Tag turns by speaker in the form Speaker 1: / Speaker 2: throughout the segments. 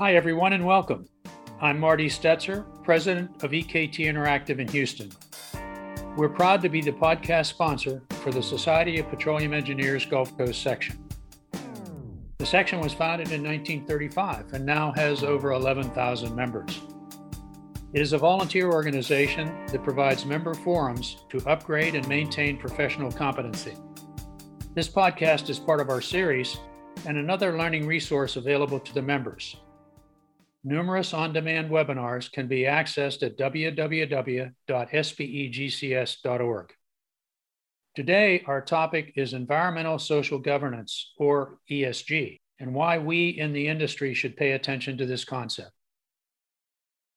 Speaker 1: Hi, everyone, and welcome. I'm Marty Stetzer, president of EKT Interactive in Houston. We're proud to be the podcast sponsor for the Society of Petroleum Engineers Gulf Coast section. The section was founded in 1935 and now has over 11,000 members. It is a volunteer organization that provides member forums to upgrade and maintain professional competency. This podcast is part of our series and another learning resource available to the members. Numerous on demand webinars can be accessed at www.spegcs.org. Today, our topic is environmental social governance, or ESG, and why we in the industry should pay attention to this concept.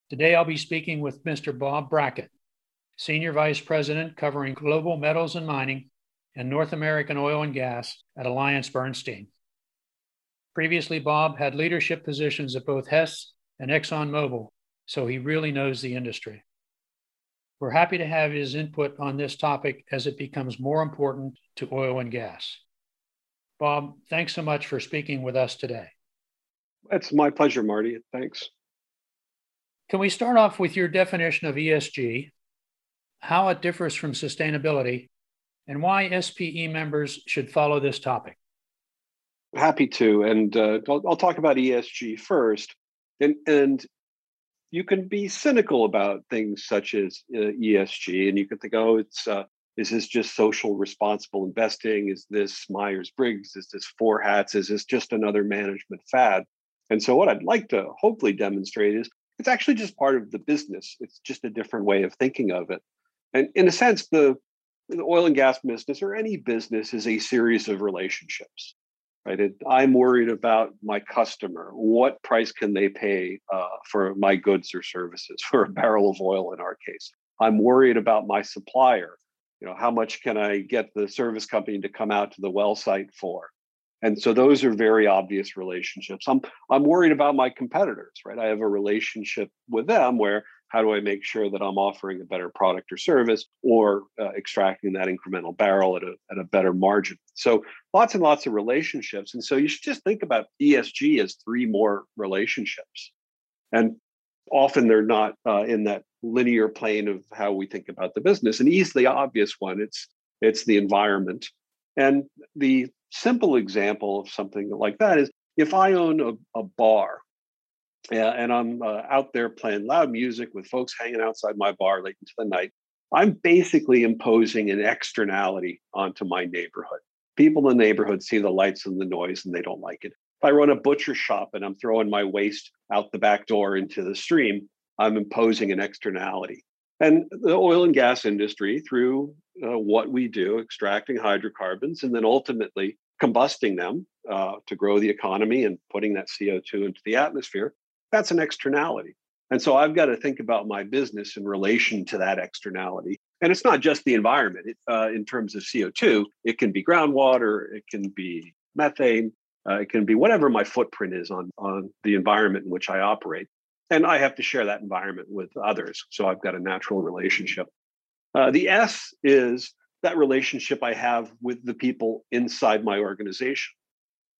Speaker 1: Today, I'll be speaking with Mr. Bob Brackett, Senior Vice President covering global metals and mining and North American oil and gas at Alliance Bernstein. Previously, Bob had leadership positions at both Hess and ExxonMobil, so he really knows the industry. We're happy to have his input on this topic as it becomes more important to oil and gas. Bob, thanks so much for speaking with us today.
Speaker 2: It's my pleasure, Marty. Thanks.
Speaker 1: Can we start off with your definition of ESG, how it differs from sustainability, and why SPE members should follow this topic?
Speaker 2: Happy to. And uh, I'll, I'll, talk about ESG first. And, and you can be cynical about things such as uh, ESG, and you can think, oh, it's uh, is this just social responsible investing? Is this Myers Briggs? Is this four hats? Is this just another management fad? And so, what I'd like to hopefully demonstrate is it's actually just part of the business. It's just a different way of thinking of it. And in a sense, the, the oil and gas business or any business is a series of relationships right? It, I'm worried about my customer. What price can they pay uh, for my goods or services, for a barrel of oil in our case? I'm worried about my supplier. You know, how much can I get the service company to come out to the well site for? And so those are very obvious relationships. I'm I'm worried about my competitors, right? I have a relationship with them where how do I make sure that I'm offering a better product or service or uh, extracting that incremental barrel at a, at a better margin? So lots and lots of relationships. And so you should just think about ESG as three more relationships. And often they're not uh, in that linear plane of how we think about the business. And easily obvious one, it's it's the environment. And the simple example of something like that is if I own a, a bar yeah, and I'm uh, out there playing loud music with folks hanging outside my bar late into the night. I'm basically imposing an externality onto my neighborhood. People in the neighborhood see the lights and the noise and they don't like it. If I run a butcher shop and I'm throwing my waste out the back door into the stream, I'm imposing an externality. And the oil and gas industry, through uh, what we do, extracting hydrocarbons and then ultimately combusting them uh, to grow the economy and putting that CO2 into the atmosphere, that's an externality. And so I've got to think about my business in relation to that externality. And it's not just the environment it, uh, in terms of CO2, it can be groundwater, it can be methane, uh, it can be whatever my footprint is on, on the environment in which I operate. And I have to share that environment with others. So I've got a natural relationship. Uh, the S is that relationship I have with the people inside my organization.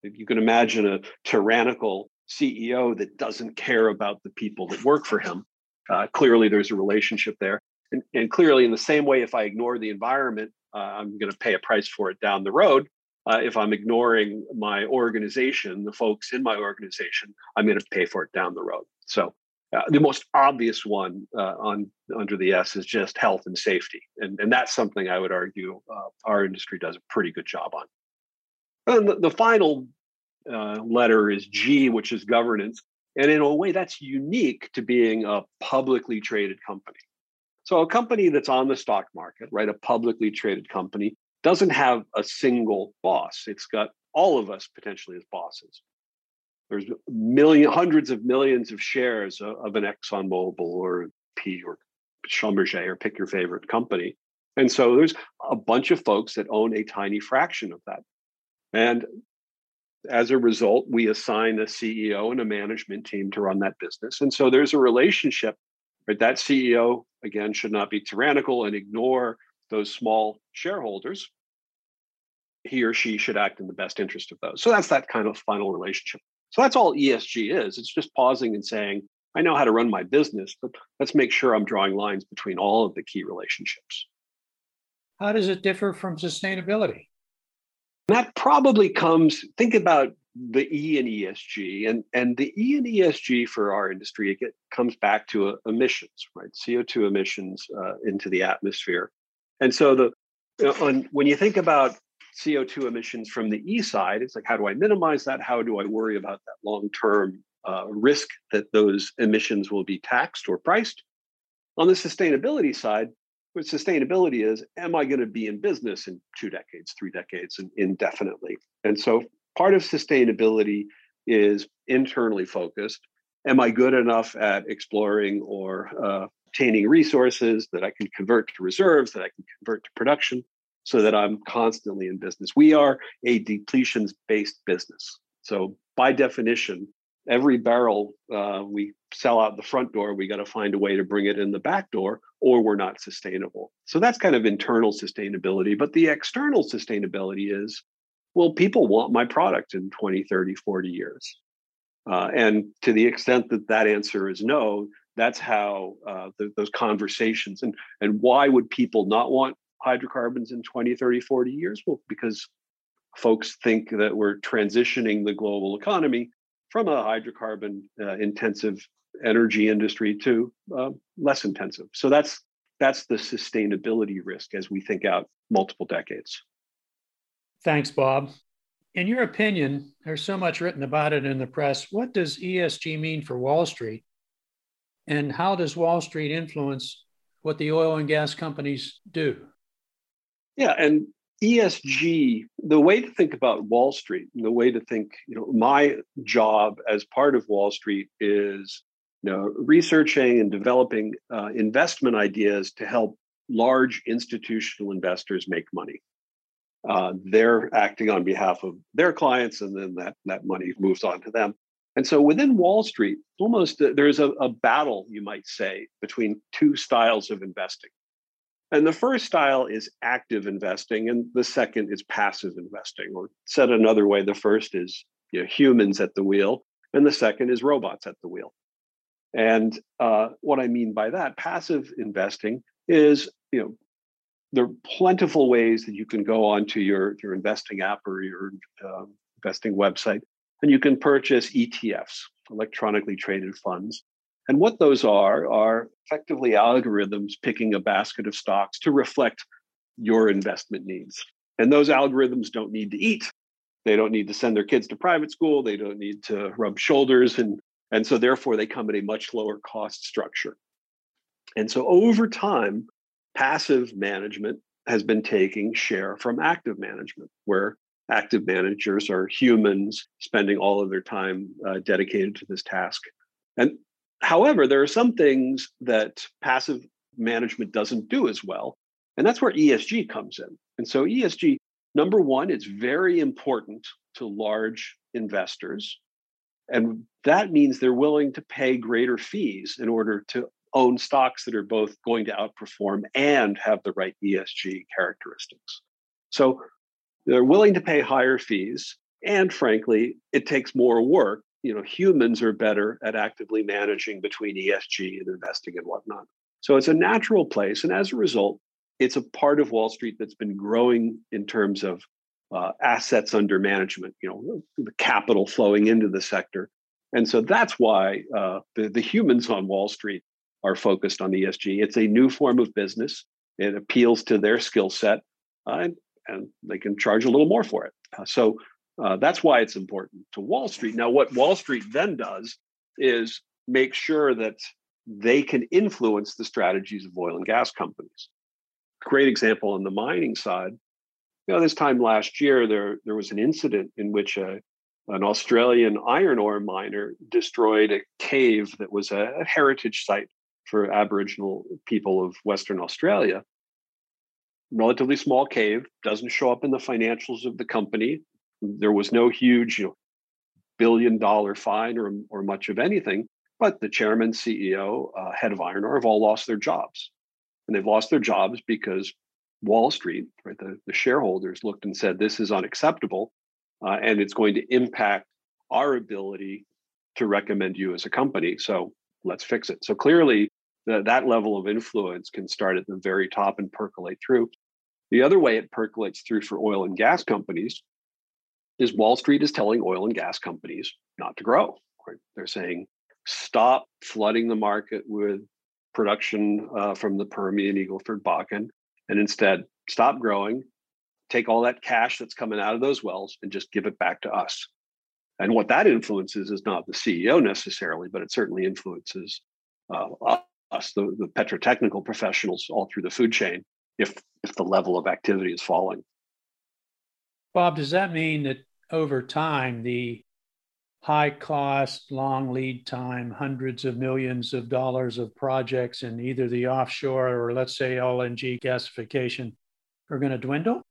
Speaker 2: You can imagine a tyrannical CEO that doesn't care about the people that work for him. Uh, clearly, there's a relationship there. And, and, clearly, in the same way, if I ignore the environment, uh, I'm going to pay a price for it down the road. Uh, if I'm ignoring my organization, the folks in my organization, I'm going to pay for it down the road. So, uh, the most obvious one uh, on under the S is just health and safety, and and that's something I would argue uh, our industry does a pretty good job on. And the, the final uh, letter is G, which is governance. And in a way, that's unique to being a publicly traded company. So, a company that's on the stock market, right, a publicly traded company, doesn't have a single boss. It's got all of us potentially as bosses. There's million, hundreds of millions of shares of, of an ExxonMobil or P or Schlumberger or pick your favorite company. And so there's a bunch of folks that own a tiny fraction of that. And as a result, we assign a CEO and a management team to run that business. And so there's a relationship, right? That CEO, again, should not be tyrannical and ignore those small shareholders. He or she should act in the best interest of those. So that's that kind of final relationship. So that's all ESG is. It's just pausing and saying, I know how to run my business, but let's make sure I'm drawing lines between all of the key relationships.
Speaker 1: How does it differ from sustainability?
Speaker 2: That probably comes, think about the E and ESG, and, and the E and ESG for our industry, it comes back to uh, emissions, right? CO2 emissions uh, into the atmosphere. And so the on, when you think about CO2 emissions from the E side, it's like, how do I minimize that? How do I worry about that long term uh, risk that those emissions will be taxed or priced? On the sustainability side, what sustainability is, am I going to be in business in two decades, three decades, and indefinitely? And so part of sustainability is internally focused. Am I good enough at exploring or uh, obtaining resources that I can convert to reserves, that I can convert to production, so that I'm constantly in business? We are a depletions based business. So, by definition, every barrel uh, we sell out the front door, we got to find a way to bring it in the back door, or we're not sustainable. So that's kind of internal sustainability. But the external sustainability is well, people want my product in 20, 30, 40 years. Uh, and to the extent that that answer is no, that's how uh, the, those conversations and, and why would people not want hydrocarbons in 20, 30, 40 years? Well, because folks think that we're transitioning the global economy from a hydrocarbon uh, intensive energy industry to uh, less intensive. So that's that's the sustainability risk as we think out multiple decades.
Speaker 1: Thanks, Bob. In your opinion, there's so much written about it in the press. What does ESG mean for Wall Street? And how does Wall Street influence what the oil and gas companies do?
Speaker 2: Yeah, and ESG, the way to think about Wall Street, the way to think, you know, my job as part of Wall Street is, you know, researching and developing uh, investment ideas to help large institutional investors make money. Uh, they're acting on behalf of their clients, and then that that money moves on to them. And so within Wall Street, almost uh, there's a, a battle, you might say, between two styles of investing. And the first style is active investing, and the second is passive investing. Or said another way, the first is you know, humans at the wheel, and the second is robots at the wheel. And uh, what I mean by that, passive investing is you know there are plentiful ways that you can go onto your, your investing app or your um, investing website and you can purchase ETFs, electronically traded funds. And what those are, are effectively algorithms picking a basket of stocks to reflect your investment needs. And those algorithms don't need to eat. They don't need to send their kids to private school. They don't need to rub shoulders. And, and so, therefore, they come at a much lower cost structure. And so, over time, passive management has been taking share from active management, where active managers are humans spending all of their time uh, dedicated to this task. And however, there are some things that passive management doesn't do as well. And that's where ESG comes in. And so, ESG, number one, it's very important to large investors. And that means they're willing to pay greater fees in order to own stocks that are both going to outperform and have the right ESG characteristics. So they're willing to pay higher fees. And frankly, it takes more work. You know, humans are better at actively managing between ESG and investing and whatnot. So it's a natural place. And as a result, it's a part of Wall Street that's been growing in terms of uh, assets under management, you know, the capital flowing into the sector. And so that's why uh, the, the humans on Wall Street are focused on ESG. It's a new form of business. It appeals to their skill set, uh, and, and, they can charge a little more for it. Uh, so uh, that's why it's important to Wall Street. Now, what Wall Street then does is make sure that they can influence the strategies of oil and gas companies. Great example on the mining side. You know, this time last year, there there was an incident in which a an Australian iron ore miner destroyed a cave that was a heritage site for Aboriginal people of Western Australia. Relatively small cave, doesn't show up in the financials of the company. There was no huge you know, billion dollar fine or, or much of anything, but the chairman, CEO, uh, head of Iron Ore have all lost their jobs. And they've lost their jobs because Wall Street, right, the, the shareholders looked and said, this is unacceptable uh, and it's going to impact our ability to recommend you as a company. So let's fix it. So clearly, the, that level of influence can start at the very top and percolate through. The other way it percolates through for oil and gas companies is Wall Street is telling oil and gas companies not to grow. They're saying, stop flooding the market with production uh, from the Permian, Eagleford, Bakken, and instead stop growing, take all that cash that's coming out of those wells and just give it back to us. And what that influences is not the CEO necessarily, but it certainly influences uh, us, the, the petrotechnical professionals all through the food chain, if if the level of activity is falling.
Speaker 1: Bob, does that mean that over time the high cost, long lead time, hundreds of millions of dollars of projects in either the offshore or let's say LNG gasification are going to dwindle?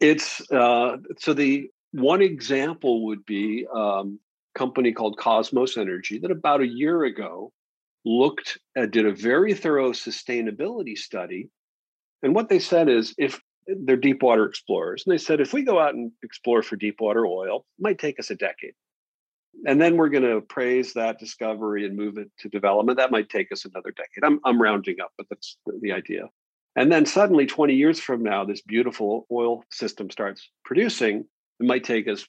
Speaker 2: It's uh, so the one example would be um, a company called Kosmos Energy that about a year ago looked at, did a very thorough sustainability study. And what they said is if they're deep water explorers, and they said if we go out and explore for deep water oil, it might take us a decade. And then we're going to appraise that discovery and move it to development. That might take us another decade. I'm, I'm rounding up, but that's the idea. And then suddenly, 20 years from now, this beautiful oil system starts producing. It might take us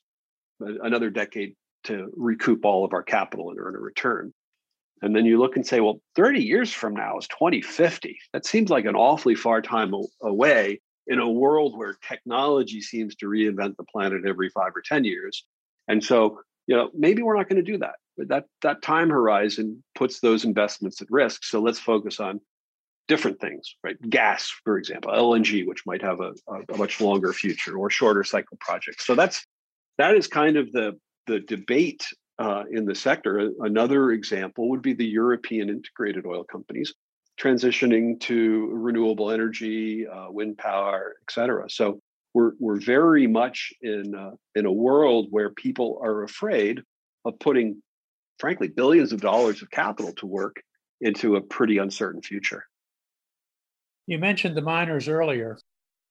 Speaker 2: another decade to recoup all of our capital and earn a return. And then you look and say, well, 30 years from now is 2050. That seems like an awfully far time away in a world where technology seems to reinvent the planet every five or 10 years. And so, you know, maybe we're not going to do that. But that that time horizon puts those investments at risk. So let's focus on different things, right? Gas, for example, LNG, which might have a, a much longer future, or shorter cycle projects. So that's that is kind of the the debate uh, in the sector. Another example would be the European integrated oil companies transitioning to renewable energy, uh, wind power, et cetera. So we're, we're very much in, in a world where people are afraid of putting, frankly, billions of dollars of capital to work into a pretty uncertain future.
Speaker 1: You mentioned the miners earlier,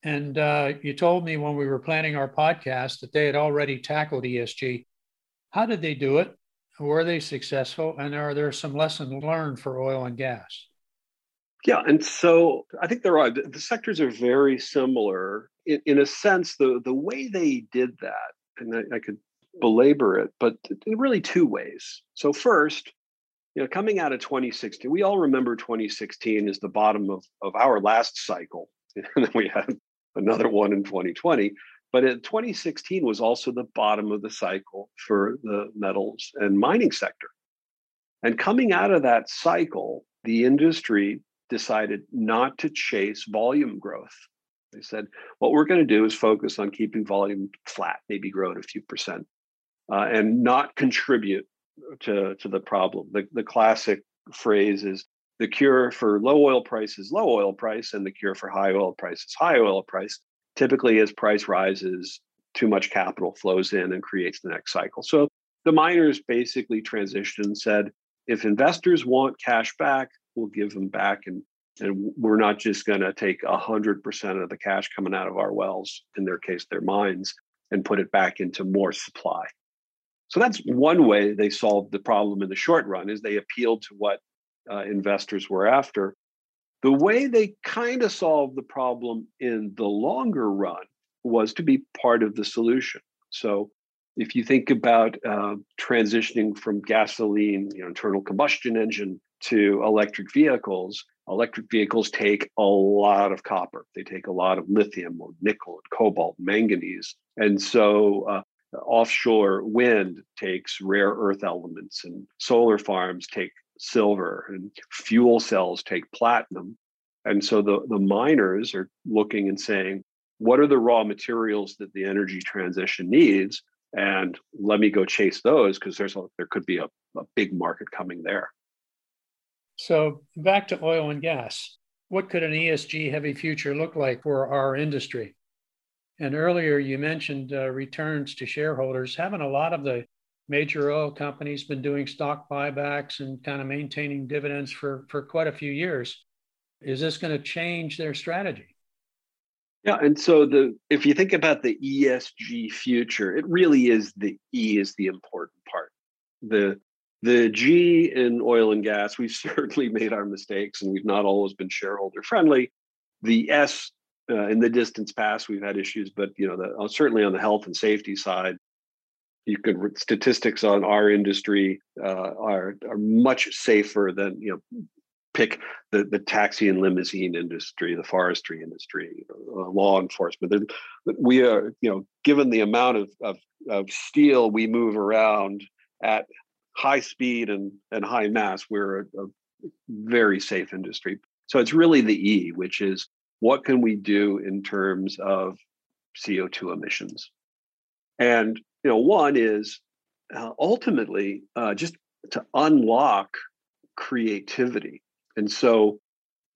Speaker 1: and uh, you told me when we were planning our podcast that they had already tackled ESG. How did they do it? Were they successful? And are there some lessons learned for oil and gas?
Speaker 2: Yeah, and so I think there are the sectors are very similar in, in a sense. The the way they did that, and I, I could belabor it, but in really two ways. So first, you know, coming out of 2016, we all remember 2016 is the bottom of, of our last cycle. And then we had another one in 2020. But in 2016 was also the bottom of the cycle for the metals and mining sector. And coming out of that cycle, the industry decided not to chase volume growth. They said, what we're going to do is focus on keeping volume flat, maybe grow at a few percent, uh, and not contribute to, to the problem. The, the classic phrase is the cure for low oil price is low oil price, and the cure for high oil price is high oil price typically as price rises, too much capital flows in and creates the next cycle. So the miners basically transitioned and said, if investors want cash back, we'll give them back. And, and we're not just going to take 100% of the cash coming out of our wells, in their case, their mines, and put it back into more supply. So that's one way they solved the problem in the short run is they appealed to what uh, investors were after. The way they kind of solved the problem in the longer run was to be part of the solution. So if you think about uh, transitioning from gasoline, you know, internal combustion engine to electric vehicles, electric vehicles take a lot of copper. They take a lot of lithium or nickel and cobalt, manganese. And so uh, offshore wind takes rare earth elements, and solar farms take silver and fuel cells take platinum. And so the, the miners are looking and saying, what are the raw materials that the energy transition needs? And let me go chase those because there's a, there could be a, a big market coming there.
Speaker 1: So back to oil and gas. What could an ESG heavy future look like for our industry? And earlier you mentioned uh, returns to shareholders. Haven't a lot of the major oil companies been doing stock buybacks and kind of maintaining dividends for, for quite a few years. Is this going to change their strategy?
Speaker 2: Yeah, and so the if you think about the ESG future, it really is the E is the important part. The the G in oil and gas, we've certainly made our mistakes and we've not always been shareholder friendly. The S uh, in the distance past, we've had issues, but you know, the, uh, certainly on the health and safety side, you could statistics on our industry uh, are are much safer than you know pick the, the taxi and limousine industry, the forestry industry, uh, law enforcement. We are, you know, given the amount of, of, of steel we move around at high speed and, and high mass, we're a, a very safe industry. So it's really the E, which is what can we do in terms of CO2 emissions? And you know, one is uh, ultimately uh, just to unlock creativity. And so,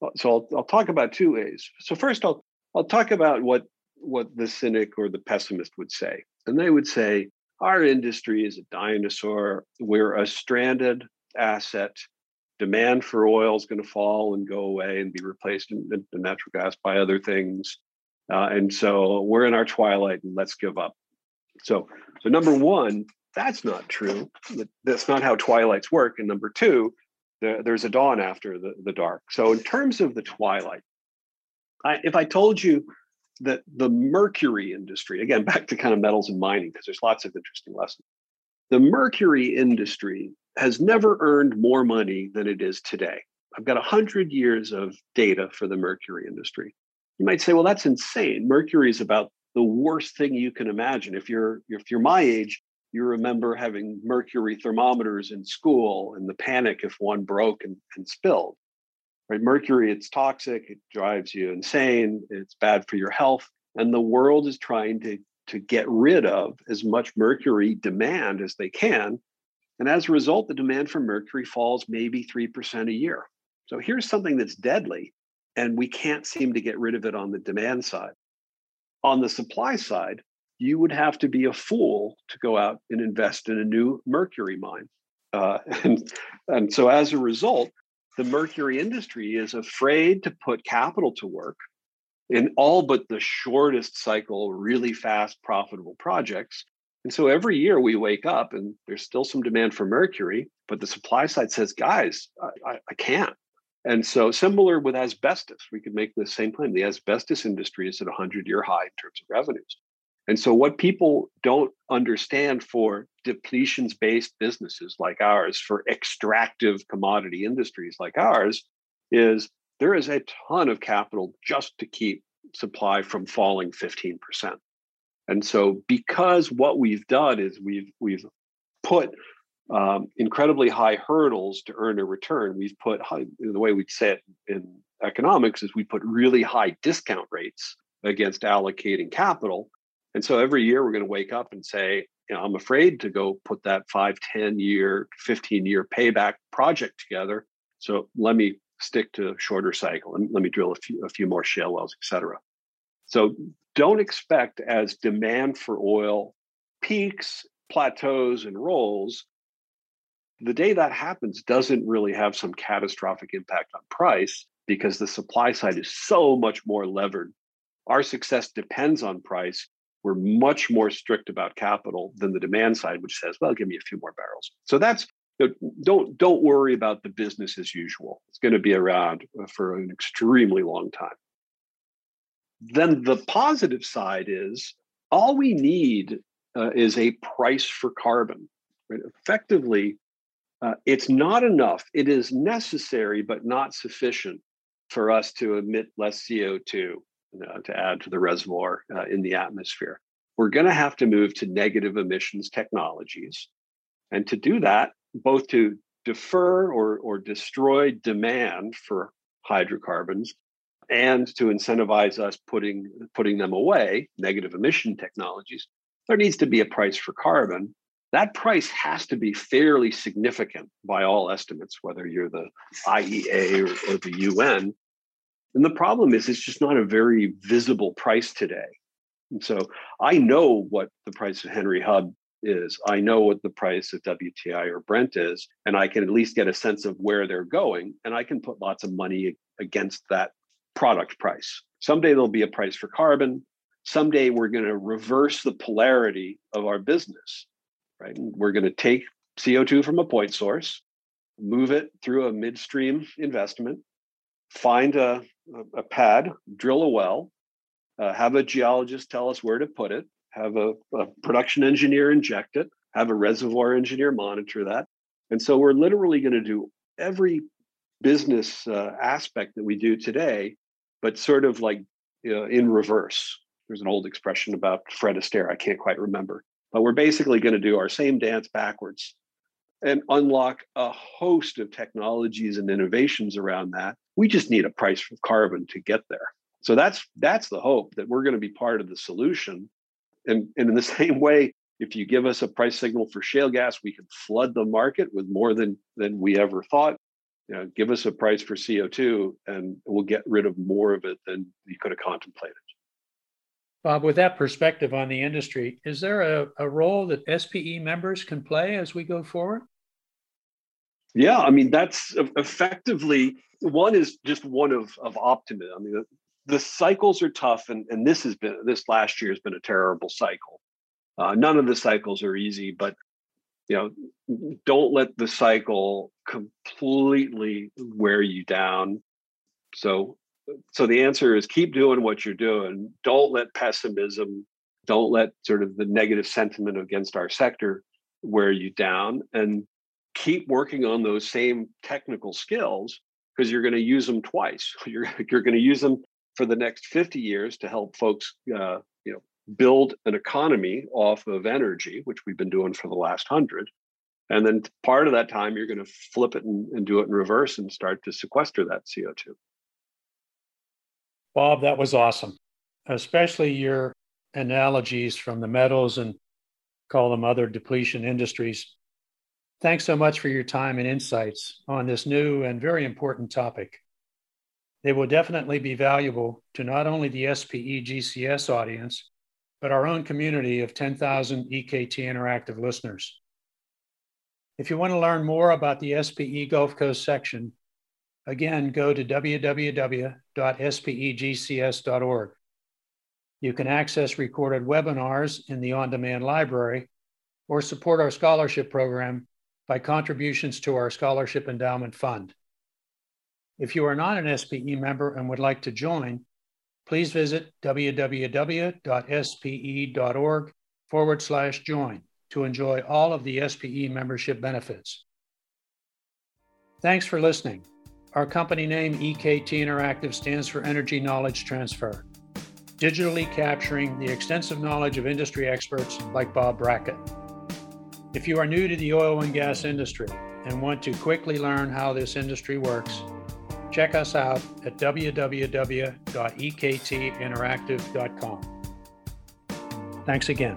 Speaker 2: uh, so I'll, I'll talk about two ways. So first, I'll I'll talk about what what the cynic or the pessimist would say, and they would say our industry is a dinosaur. We're a stranded asset. Demand for oil is going to fall and go away and be replaced in, in, natural gas by other things. Uh, and so we're in our twilight and let's give up. So, so number one, that's not true. That's not how twilights work. And number two, the, there's a dawn after the, the dark. So, in terms of the twilight, I, if I told you that the mercury industry, again, back to kind of metals and mining, because there's lots of interesting lessons. The mercury industry has never earned more money than it is today. I've got 100 years of data for the mercury industry. You might say, well, that's insane. Mercury is about the worst thing you can imagine. If you're if you're my age, you remember having mercury thermometers in school and the panic if one broke and, and spilled. Right? Mercury, it's toxic, it drives you insane, it's bad for your health. And the world is trying to, to get rid of as much mercury demand as they can. And as a result, the demand for mercury falls maybe 3% a year. So here's something that's deadly, and we can't seem to get rid of it on the demand side. On the supply side, you would have to be a fool to go out and invest in a new mercury mine. Uh, and, and so as a result, the mercury industry is afraid to put capital to work in all but the shortest cycle, really fast, profitable projects. And so every year we wake up and there's still some demand for mercury, but the supply side says, guys, I, I can't. And so, similar with asbestos, we could make the same claim. The asbestos industry is at a 100 year high in terms of revenues. And so, what people don't understand for depletions based businesses like ours, for extractive commodity industries like ours, is there is a ton of capital just to keep supply from falling 15%. And so, because what we've done is we've we've put um, incredibly high hurdles to earn a return. We've put high, the way we'd say it in economics is we put really high discount rates against allocating capital and so every year we're going to wake up and say, you know, I'm afraid to go put that five, 10 year, 15 year payback project together. So let me stick to shorter cycle and let me drill a few, a few more shale wells, et cetera. So don't expect as demand for oil peaks, plateaus, and rolls, the day that happens doesn't really have some catastrophic impact on price because the supply side is so much more levered. Our success depends on price we're much more strict about capital than the demand side, which says, well, give me a few more barrels. So that's don't don't worry about the business as usual. It's going to be around uh, for an extremely long time. Then the positive side is all we need uh, is a price for carbon. Right? Effectively, uh, it's not enough. It is necessary, but not sufficient for us to emit less CO2 uh, to add to the reservoir uh, in the atmosphere. We're going to have to move to negative emissions technologies. And to do that, both to defer or, or destroy demand for hydrocarbons and to incentivize us putting, putting them away, negative emission technologies, there needs to be a price for carbon. That price has to be fairly significant by all estimates, whether you're the IEA or, or the UN, and the problem is, it's just not a very visible price today. And so I know what the price of Henry Hub is. I know what the price of WTI or Brent is, and I can at least get a sense of where they're going. And I can put lots of money against that product price. Someday there'll be a price for carbon. Someday we're going to reverse the polarity of our business, right? We're going to take CO2 from a point source, move it through a midstream investment, find a, a pad, drill a well, uh, have a geologist tell us where to put it, have a, a production engineer inject it, have a reservoir engineer monitor that. And so we're literally going to do every business uh, aspect that we do today, but sort of like know, in reverse. There's an old expression about Fred Astaire, I can't quite remember. But we're basically going to do our same dance backwards and unlock a host of technologies and innovations around that. We just need a price for carbon to get there. So that's that's the hope that we're going to be part of the solution. And, and in the same way, if you give us a price signal for shale gas, we can flood the market with more than than we ever thought. You know, give us a price for CO2 and we'll get rid of more of it than you could have contemplated.
Speaker 1: Bob, with that perspective on the industry, is there a, a role that SPE members can play as we go forward?
Speaker 2: Yeah, I mean that's effectively one is just one of of optimism. I mean the, the cycles are tough, and and this has been this last year has been a terrible cycle. Uh, none of the cycles are easy, but you know, don't let the cycle completely wear you down. So, so the answer is keep doing what you're doing. Don't let pessimism, don't let sort of the negative sentiment against our sector wear you down, and keep working on those same technical skills because you're going to use them twice. You're you're going to use them for the next 50 years to help folks, uh, you know, build an economy off of energy, which we've been doing for the last hundred. And then part of that time, you're going to flip it and, and do it in reverse and start to sequester that CO2.
Speaker 1: Bob, that was awesome, especially your analogies from the metals and call them other depletion industries. Thanks so much for your time and insights on this new and very important topic. They will definitely be valuable to not only the SPE GCS audience, but our own community of 10,000 EKT Interactive listeners. If you want to learn more about the SPE Gulf Coast section, again, go to www.spegcs.org. You can access recorded webinars in the on demand library or support our scholarship program by contributions to our Scholarship Endowment Fund. If you are not an SPE member and would like to join, please visit www.spe.org forward slash join to enjoy all of the SPE membership benefits. Thanks for listening. Our company name, EKT Interactive, stands for Energy Knowledge Transfer, digitally capturing the extensive knowledge of industry experts like Bob Brackett. If you are new to the oil and gas industry and want to quickly learn how this industry works, Check us out at www.ektinteractive.com. Thanks again.